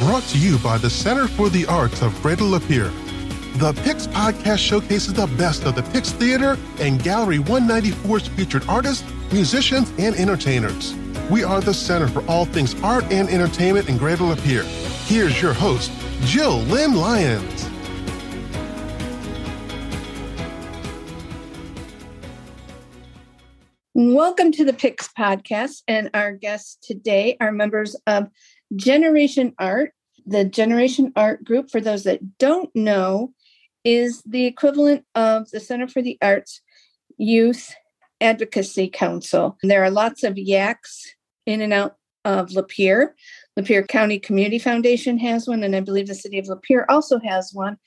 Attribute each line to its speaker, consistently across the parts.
Speaker 1: brought to you by the Center for the Arts of Greater Lapeer. The Pix podcast showcases the best of the Pix Theater and Gallery 194's featured artists, musicians, and entertainers. We are the center for all things art and entertainment in Greater Lapeer. Here's your host, Jill Lynn Lyons.
Speaker 2: Welcome to the Pix podcast, and our guests today are members of Generation Art. The Generation Art group, for those that don't know, is the equivalent of the Center for the Arts Youth Advocacy Council. There are lots of YACs in and out of Lapeer. Lapeer County Community Foundation has one, and I believe the city of Lapeer also has one.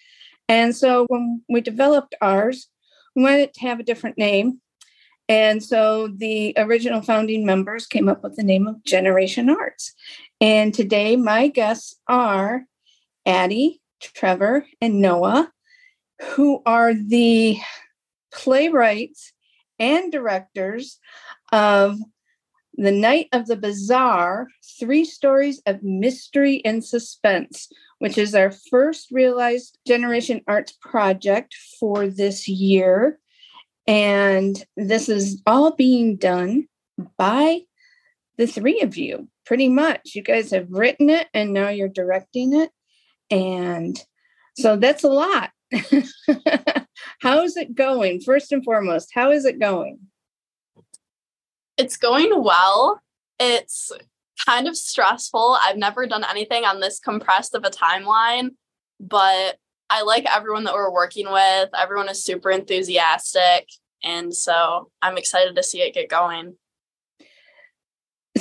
Speaker 2: And so when we developed ours, we wanted to have a different name. And so the original founding members came up with the name of Generation Arts. And today, my guests are Addie, Trevor, and Noah, who are the playwrights and directors of The Night of the Bazaar Three Stories of Mystery and Suspense, which is our first realized Generation Arts project for this year. And this is all being done by the three of you, pretty much. You guys have written it and now you're directing it. And so that's a lot. how is it going? First and foremost, how is it going?
Speaker 3: It's going well. It's kind of stressful. I've never done anything on this compressed of a timeline, but I like everyone that we're working with. Everyone is super enthusiastic. And so I'm excited to see it get going.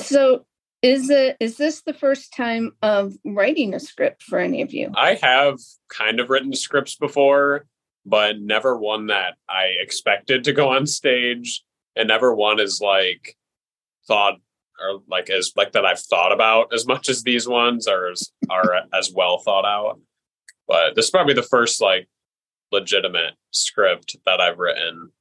Speaker 2: So is it is this the first time of writing a script for any of you?
Speaker 4: I have kind of written scripts before, but never one that I expected to go on stage, and never one is like thought or like as like that I've thought about as much as these ones are as are as well thought out. But this is probably the first like legitimate script that I've written.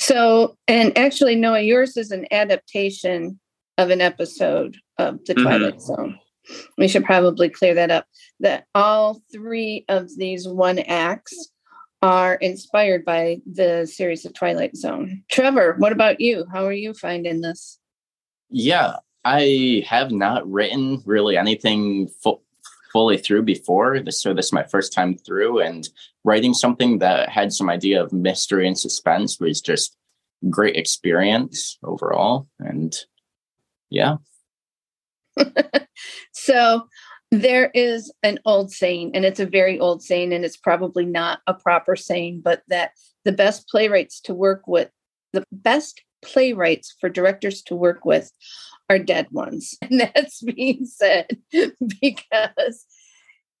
Speaker 2: So, and actually, Noah, yours is an adaptation of an episode of The Twilight mm-hmm. Zone. We should probably clear that up. That all three of these one acts are inspired by the series of Twilight Zone. Trevor, what about you? How are you finding this?
Speaker 5: Yeah, I have not written really anything fu- fully through before. This, so this is my first time through, and writing something that had some idea of mystery and suspense was just great experience overall. And yeah.
Speaker 2: so there is an old saying, and it's a very old saying, and it's probably not a proper saying, but that the best playwrights to work with, the best playwrights for directors to work with are dead ones. And that's being said because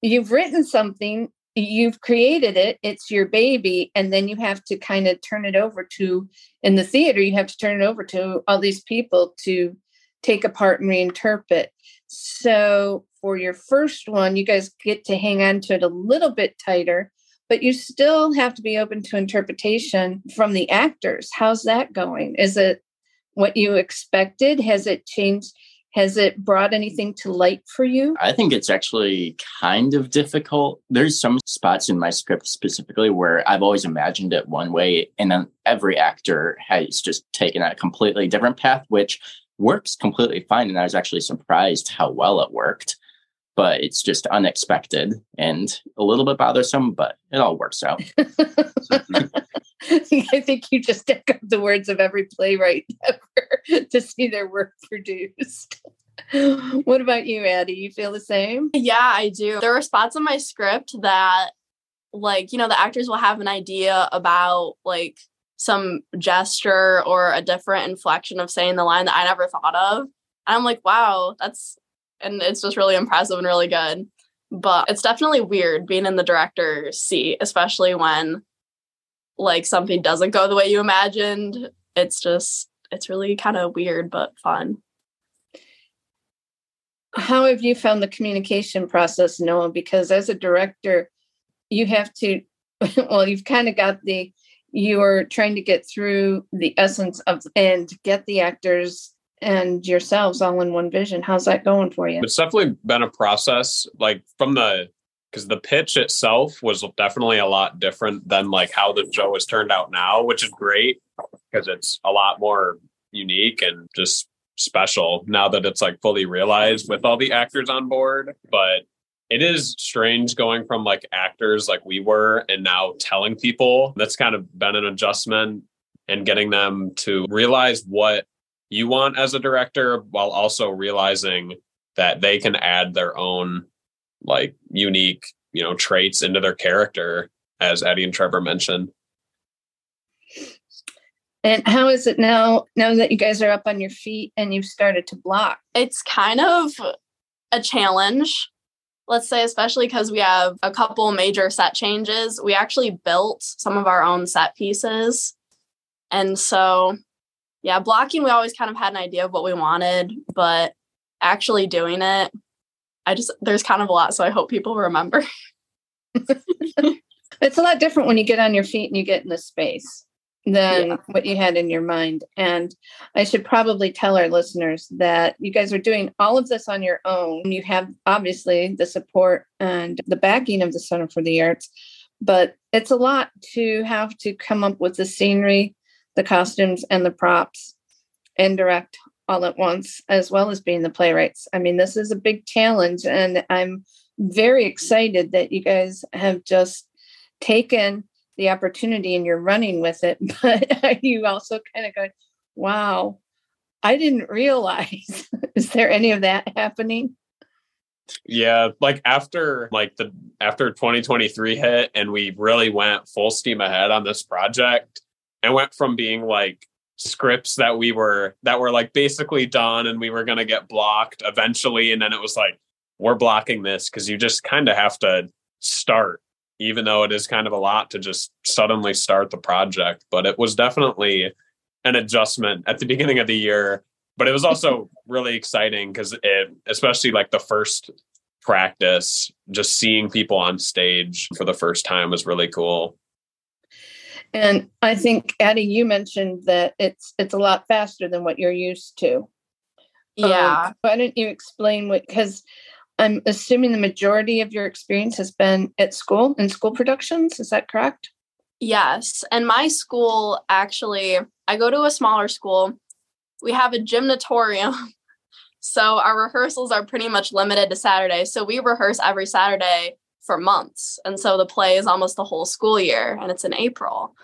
Speaker 2: you've written something, you've created it, it's your baby, and then you have to kind of turn it over to, in the theater, you have to turn it over to all these people to take apart and reinterpret. So for your first one, you guys get to hang on to it a little bit tighter, but you still have to be open to interpretation from the actors. How's that going? Is it what you expected? Has it changed? Has it brought anything to light for you?
Speaker 5: I think it's actually kind of difficult. There's some spots in my script specifically where I've always imagined it one way, and then every actor has just taken a completely different path, which works completely fine. And I was actually surprised how well it worked. But it's just unexpected and a little bit bothersome, but it all works out.
Speaker 2: I think you just echoed the words of every playwright ever to see their work produced. what about you, Addie? You feel the same?
Speaker 3: Yeah, I do. There are spots in my script that, like, you know, the actors will have an idea about, like, some gesture or a different inflection of saying the line that I never thought of. And I'm like, wow, that's, and it's just really impressive and really good. But it's definitely weird being in the director's seat, especially when like something doesn't go the way you imagined. It's just, it's really kind of weird, but fun.
Speaker 2: How have you found the communication process, Noah? Because as a director, you have to, well, you've kind of got the you're trying to get through the essence of and get the actors and yourselves all in one vision. How's that going for you?
Speaker 4: It's definitely been a process, like from the because the pitch itself was definitely a lot different than like how the show has turned out now, which is great because it's a lot more unique and just special now that it's like fully realized with all the actors on board. But it is strange going from like actors like we were and now telling people that's kind of been an adjustment and getting them to realize what you want as a director while also realizing that they can add their own like unique you know traits into their character as addie and trevor mentioned.
Speaker 2: And how is it now now that you guys are up on your feet and you've started to block?
Speaker 3: It's kind of a challenge let's say especially because we have a couple major set changes. We actually built some of our own set pieces. And so yeah blocking we always kind of had an idea of what we wanted but actually doing it I just there's kind of a lot, so I hope people remember.
Speaker 2: it's a lot different when you get on your feet and you get in the space than yeah. what you had in your mind. And I should probably tell our listeners that you guys are doing all of this on your own. You have obviously the support and the backing of the Center for the Arts, but it's a lot to have to come up with the scenery, the costumes, and the props and direct all at once, as well as being the playwrights. I mean, this is a big challenge, and I'm very excited that you guys have just taken the opportunity and you're running with it. But you also kind of go, wow, I didn't realize. is there any of that happening?
Speaker 4: Yeah, like after like the after 2023 hit and we really went full steam ahead on this project and went from being like scripts that we were that were like basically done and we were going to get blocked eventually and then it was like we're blocking this because you just kind of have to start even though it is kind of a lot to just suddenly start the project. But it was definitely an adjustment at the beginning of the year but it was also really exciting because it especially like the first practice just seeing people on stage for the first time was really cool
Speaker 2: and I think Addie, you mentioned that it's it's a lot faster than what you're used to.
Speaker 3: Yeah.
Speaker 2: Um, why don't you explain what? Because I'm assuming the majority of your experience has been at school in school productions. Is that correct?
Speaker 3: Yes. And my school actually, I go to a smaller school. We have a gymnatorium. So our rehearsals are pretty much limited to Saturday. So we rehearse every Saturday for months. And so the play is almost the whole school year and it's in April.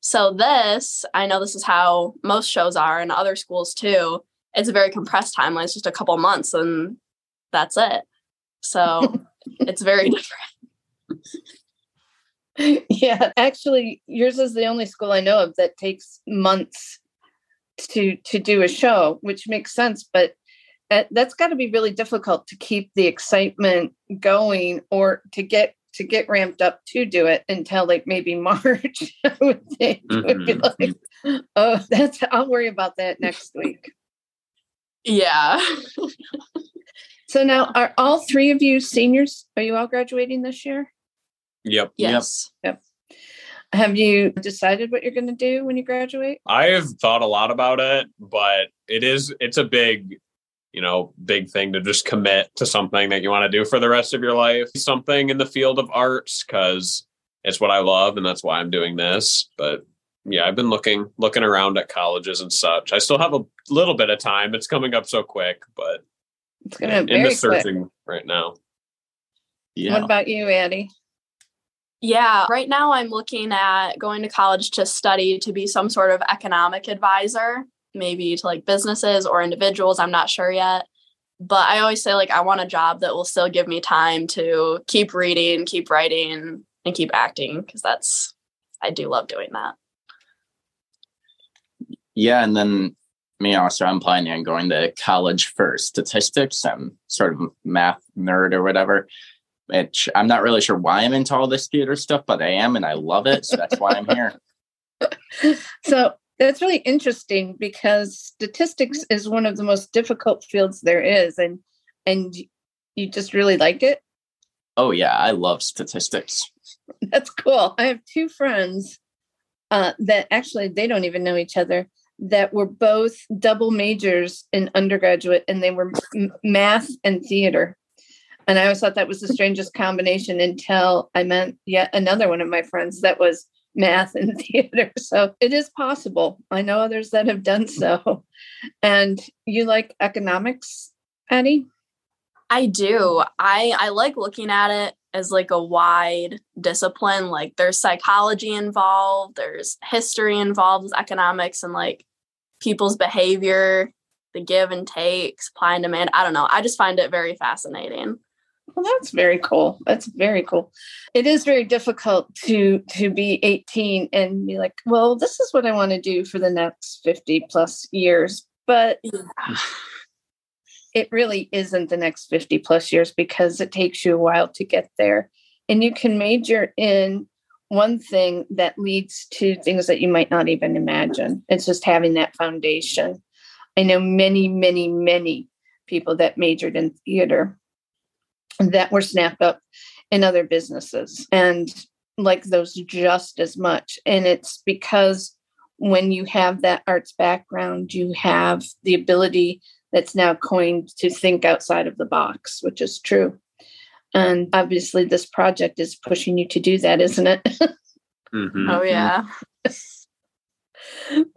Speaker 3: So this, I know this is how most shows are in other schools too. It's a very compressed timeline. It's just a couple months and that's it. So it's very different.
Speaker 2: Yeah, actually yours is the only school I know of that takes months to to do a show, which makes sense, but that's got to be really difficult to keep the excitement going or to get to get ramped up to do it until like maybe March. I would think mm-hmm. would be mm-hmm. like, oh, that's I'll worry about that next week.
Speaker 3: Yeah.
Speaker 2: so now are all three of you seniors? Are you all graduating this year?
Speaker 4: Yep.
Speaker 3: Yes.
Speaker 2: Yep. Have you decided what you're going to do when you graduate?
Speaker 4: I have thought a lot about it, but it is it's a big you know, big thing to just commit to something that you want to do for the rest of your life, something in the field of arts, because it's what I love and that's why I'm doing this. But yeah, I've been looking looking around at colleges and such. I still have a little bit of time. It's coming up so quick, but
Speaker 2: it's gonna in the searching quick.
Speaker 4: right now.
Speaker 2: Yeah. What about you, Addie?
Speaker 3: Yeah, right now I'm looking at going to college to study to be some sort of economic advisor maybe to like businesses or individuals. I'm not sure yet. But I always say, like, I want a job that will still give me time to keep reading, keep writing, and keep acting because that's, I do love doing that.
Speaker 5: Yeah. And then me also, I'm planning on going to college for statistics. I'm sort of math nerd or whatever which I'm not really sure why I'm into all this theater stuff, but I am and I love it. So that's why I'm here.
Speaker 2: so that's really interesting because statistics is one of the most difficult fields there is and and you just really like it?
Speaker 5: Oh yeah i love statistics.
Speaker 2: That's cool. I have two friends uh, that actually they don't even know each other that were both double majors in undergraduate, and they were m- math and theater. And I always thought that was the strangest combination until I met yet another one of my friends that was math and theater. So it is possible. I know others that have done so. And you like economics, Addie?
Speaker 3: I do. I I like looking at it as like a wide discipline. Like there's psychology involved, there's history involved, there's economics and like people's behavior, the give and take, supply and demand. I don't know. I just find it very fascinating.
Speaker 2: Well, that's very cool. That's very cool. It is very difficult to to be 18 and be like, well, this is what I want to do for the next 50 plus years. But it really isn't the next 50 plus years because it takes you a while to get there. And you can major in one thing that leads to things that you might not even imagine. It's just having that foundation. I know many, many, many people that majored in theater that were snapped up in other businesses and like those just as much. And it's because when you have that arts background, you have the ability that's now coined to think outside of the box, which is true. And obviously, this project is pushing you to do that, isn't it?
Speaker 3: mm-hmm. Oh, yeah.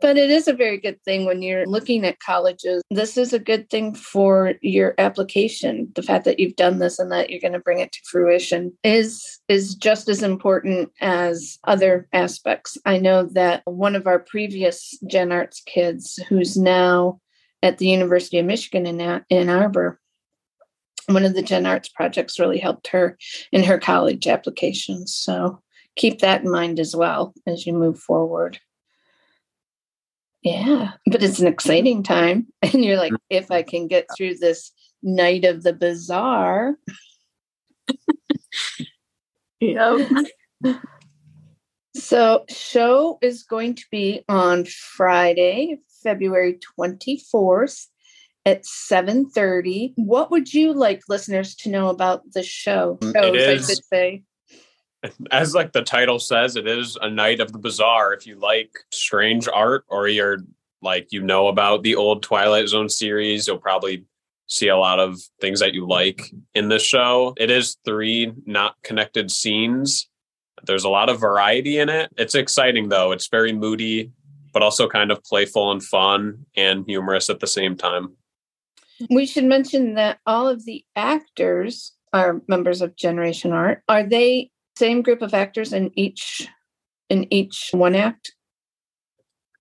Speaker 2: But it is a very good thing when you're looking at colleges. This is a good thing for your application. The fact that you've done this and that you're going to bring it to fruition is is just as important as other aspects. I know that one of our previous Gen Arts kids who's now at the University of Michigan in Ann Arbor. One of the Gen Arts projects really helped her in her college applications. So keep that in mind as well as you move forward. Yeah, but it's an exciting time. And you're like, mm-hmm. if I can get through this night of the bazaar.
Speaker 3: yep.
Speaker 2: So, show is going to be on Friday, February 24th at 7.30. What would you like listeners to know about the show?
Speaker 4: Mm, Shows, it is, I should say. As like the title says, it is a night of the bazaar. If you like strange art or you're like you know about the old Twilight Zone series, you'll probably see a lot of things that you like in this show. It is three not connected scenes. There's a lot of variety in it. It's exciting though. It's very moody but also kind of playful and fun and humorous at the same time.
Speaker 2: We should mention that all of the actors are members of Generation Art. Are they same group of actors in each in each one act?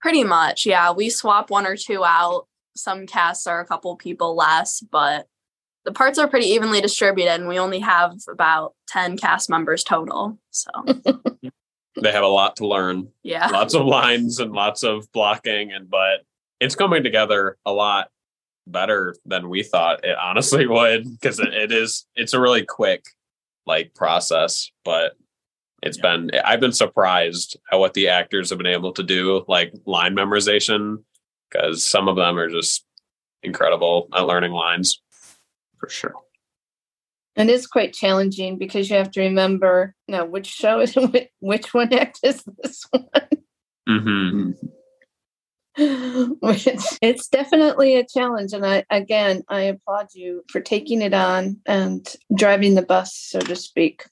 Speaker 3: Pretty much, yeah. We swap one or two out. Some casts are a couple people less, but the parts are pretty evenly distributed and we only have about 10 cast members total. So
Speaker 4: they have a lot to learn.
Speaker 3: Yeah.
Speaker 4: Lots of lines and lots of blocking and but it's coming together a lot better than we thought it honestly would because it, it is it's a really quick like process but it's yeah. been i've been surprised at what the actors have been able to do like line memorization because some of them are just incredible at learning lines
Speaker 5: for sure And
Speaker 2: it is quite challenging because you have to remember now which show is which one act is this one.
Speaker 4: Mm-hmm.
Speaker 2: it's, it's definitely a challenge, and I again I applaud you for taking it on and driving the bus, so to speak.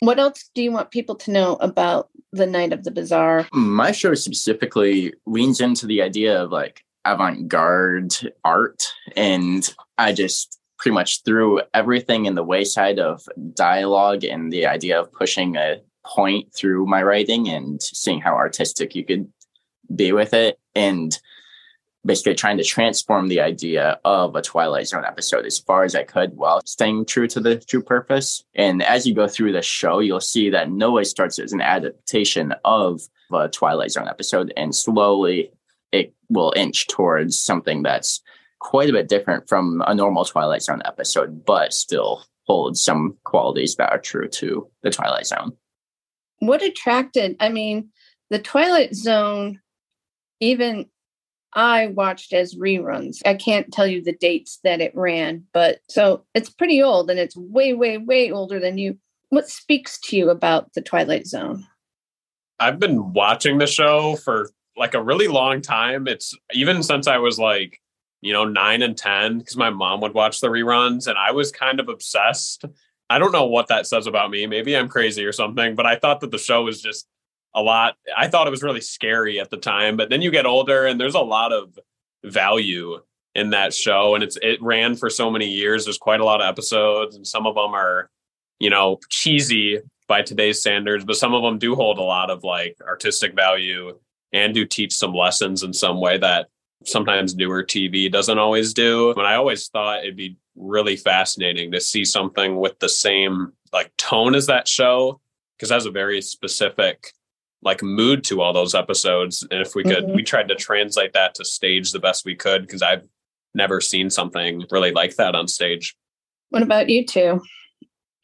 Speaker 2: What else do you want people to know about the Night of the Bazaar?
Speaker 5: My show specifically leans into the idea of like avant-garde art, and I just pretty much threw everything in the wayside of dialogue and the idea of pushing a point through my writing and seeing how artistic you could be with it and basically trying to transform the idea of a twilight zone episode as far as i could while staying true to the true purpose and as you go through the show you'll see that noah starts as an adaptation of a twilight zone episode and slowly it will inch towards something that's quite a bit different from a normal Twilight Zone episode, but still holds some qualities that are true to the Twilight Zone.
Speaker 2: What attracted, I mean, the Twilight Zone, even I watched as reruns. I can't tell you the dates that it ran, but so it's pretty old and it's way, way, way older than you. What speaks to you about the Twilight Zone?
Speaker 4: I've been watching the show for like a really long time. It's even since I was like, you know, nine and 10, because my mom would watch the reruns and I was kind of obsessed. I don't know what that says about me. Maybe I'm crazy or something, but I thought that the show was just a lot. I thought it was really scary at the time, but then you get older and there's a lot of value in that show and it's it ran for so many years there's quite a lot of episodes and some of them are you know cheesy by today's standards but some of them do hold a lot of like artistic value and do teach some lessons in some way that sometimes newer tv doesn't always do and i always thought it'd be really fascinating to see something with the same like tone as that show because that's a very specific like mood to all those episodes and if we could mm-hmm. we tried to translate that to stage the best we could because i've never seen something really like that on stage.
Speaker 2: What about you two?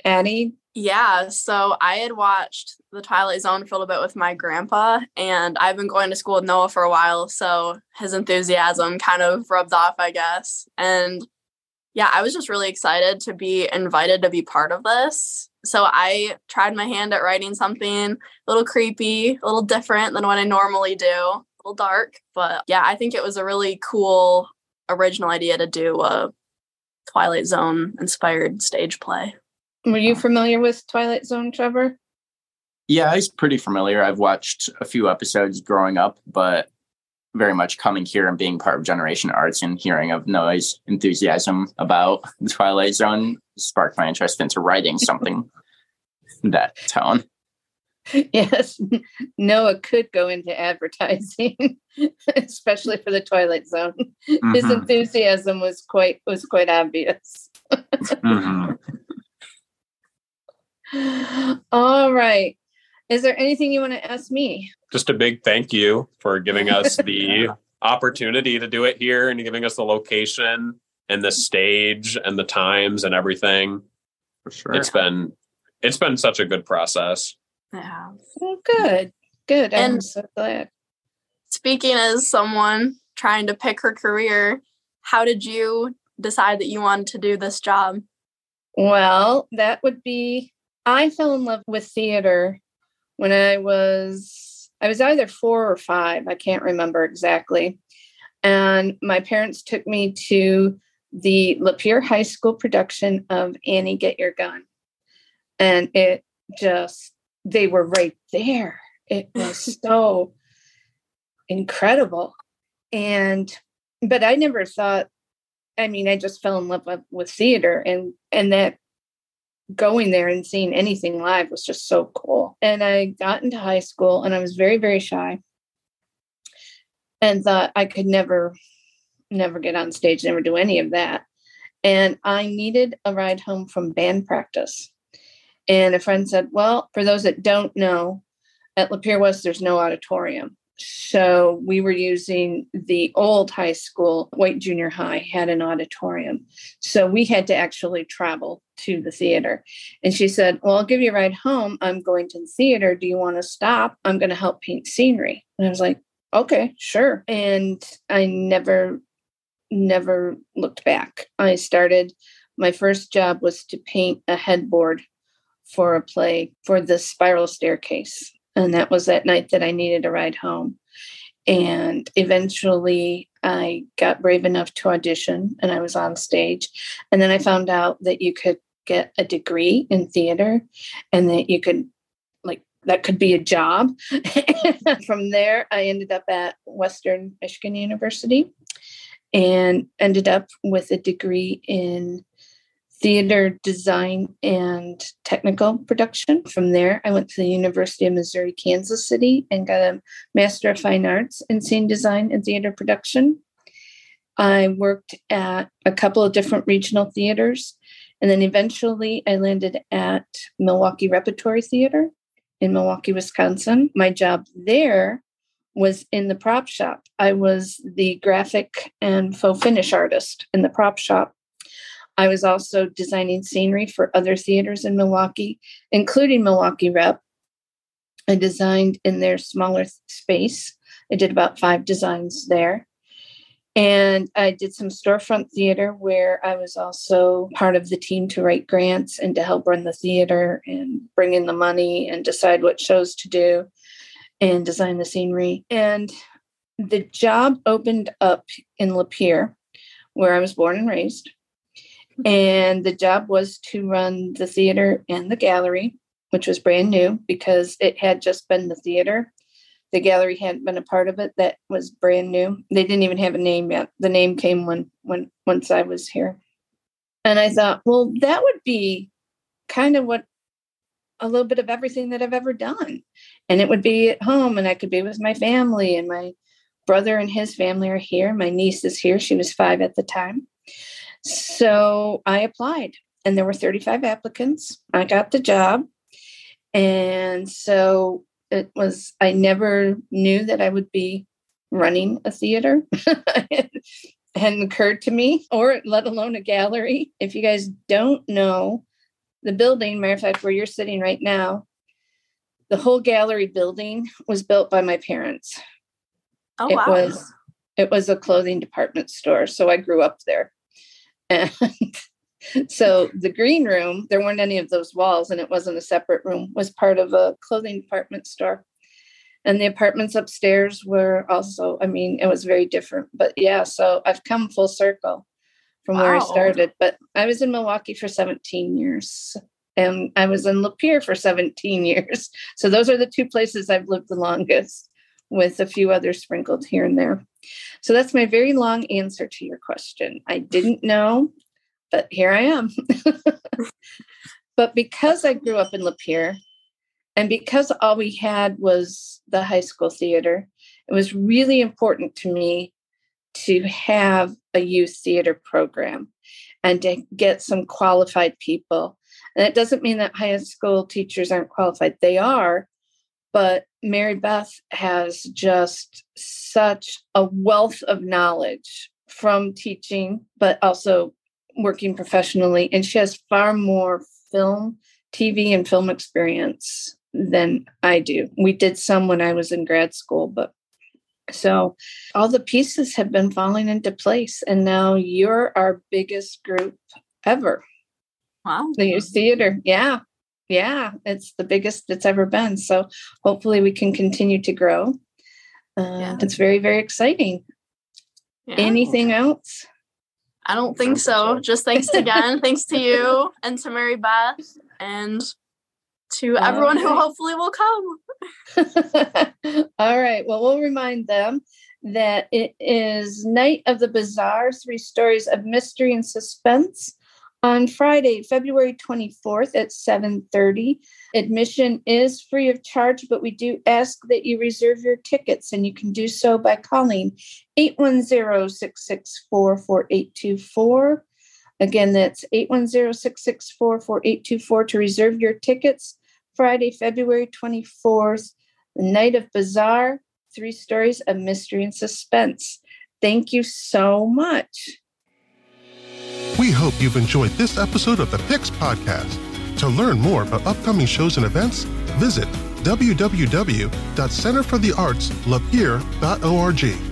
Speaker 2: Addie?
Speaker 3: Yeah, so I had watched The Twilight Zone for a little bit with my grandpa, and I've been going to school with Noah for a while, so his enthusiasm kind of rubbed off, I guess. And yeah, I was just really excited to be invited to be part of this. So I tried my hand at writing something a little creepy, a little different than what I normally do, a little dark. But yeah, I think it was a really cool original idea to do a Twilight Zone inspired stage play.
Speaker 2: Were you familiar with Twilight Zone, Trevor?
Speaker 5: Yeah, I was pretty familiar. I've watched a few episodes growing up, but very much coming here and being part of Generation Arts and hearing of Noah's enthusiasm about the Twilight Zone sparked my interest into writing something that tone.
Speaker 2: Yes, Noah could go into advertising, especially for the Twilight Zone. Mm-hmm. His enthusiasm was quite was quite obvious. mm-hmm. All right. Is there anything you want to ask me?
Speaker 4: Just a big thank you for giving us the opportunity to do it here and giving us the location and the stage and the times and everything. For sure. It's been it's been such a good process.
Speaker 3: Yeah.
Speaker 2: Well, good. Good. And I'm so glad.
Speaker 3: Speaking as someone trying to pick her career, how did you decide that you wanted to do this job?
Speaker 2: Well, that would be I fell in love with theater when I was I was either 4 or 5, I can't remember exactly. And my parents took me to the Lapeer High School production of Annie Get Your Gun. And it just they were right there. It was so incredible. And but I never thought I mean, I just fell in love with, with theater and and that going there and seeing anything live was just so cool. And I got into high school and I was very, very shy and thought I could never, never get on stage, never do any of that. And I needed a ride home from band practice. And a friend said, Well, for those that don't know, at Lapeer West, there's no auditorium. So we were using the old high school, White Junior High had an auditorium. So we had to actually travel to the theater. And she said, Well, I'll give you a ride home. I'm going to the theater. Do you want to stop? I'm going to help paint scenery. And I was like, Okay, sure. And I never, never looked back. I started, my first job was to paint a headboard for a play for the spiral staircase. And that was that night that I needed a ride home. And eventually I got brave enough to audition and I was on stage. And then I found out that you could get a degree in theater and that you could like that could be a job. From there, I ended up at Western Michigan University and ended up with a degree in theater design and technical production. From there, I went to the University of Missouri, Kansas City, and got a Master of Fine Arts in Scene Design and Theater Production. I worked at a couple of different regional theaters, and then eventually I landed at Milwaukee Repertory Theater in Milwaukee, Wisconsin. My job there was in the prop shop. I was the graphic and faux finish artist in the prop shop I was also designing scenery for other theaters in Milwaukee, including Milwaukee Rep. I designed in their smaller space. I did about five designs there. And I did some storefront theater where I was also part of the team to write grants and to help run the theater and bring in the money and decide what shows to do and design the scenery. And the job opened up in Lapeer, where I was born and raised. And the job was to run the theater and the gallery, which was brand new because it had just been the theater. The gallery hadn't been a part of it. That was brand new. They didn't even have a name yet. The name came when when once I was here. And I thought, well, that would be kind of what a little bit of everything that I've ever done. And it would be at home and I could be with my family and my brother and his family are here. My niece is here. She was five at the time. So I applied and there were 35 applicants. I got the job. And so it was, I never knew that I would be running a theater. it hadn't occurred to me, or let alone a gallery. If you guys don't know the building, matter of fact, where you're sitting right now, the whole gallery building was built by my parents.
Speaker 3: Oh
Speaker 2: it
Speaker 3: wow.
Speaker 2: was it was a clothing department store. So I grew up there. And so the green room, there weren't any of those walls and it wasn't a separate room, was part of a clothing department store. And the apartments upstairs were also, I mean, it was very different. But yeah, so I've come full circle from where I started. But I was in Milwaukee for 17 years. And I was in Lapeer for 17 years. So those are the two places I've lived the longest, with a few others sprinkled here and there. So that's my very long answer to your question. I didn't know, but here I am. but because I grew up in Lapeer, and because all we had was the high school theater, it was really important to me to have a youth theater program and to get some qualified people. And it doesn't mean that high school teachers aren't qualified, they are. But Mary Beth has just such a wealth of knowledge from teaching, but also working professionally. And she has far more film, TV, and film experience than I do. We did some when I was in grad school, but so all the pieces have been falling into place. And now you're our biggest group ever.
Speaker 3: Wow.
Speaker 2: The youth theater. Yeah. Yeah. It's the biggest it's ever been. So hopefully we can continue to grow. Uh,
Speaker 3: Yeah.
Speaker 2: It's very, very exciting.
Speaker 3: Yeah.
Speaker 2: Anything else?
Speaker 3: I don't think so. Just thanks again. thanks to you and to Mary Beth and to everyone who hopefully will come.
Speaker 2: All right. Well, we'll remind them that it is Night of the Bazaar, three stories of mystery and suspense on Friday, February 24th at 7:30. Admission is free of charge, but we do ask that you reserve your tickets and you can do so by calling 810-664-4824. Again, that's 810-664-4824 to reserve your tickets. Friday, February 24th, the night of bazaar, three stories of mystery and suspense. Thank you so much.
Speaker 1: We hope you've enjoyed this episode of the Pix Podcast. To learn more about upcoming shows and events, visit www.centerfortheartslapeer.org.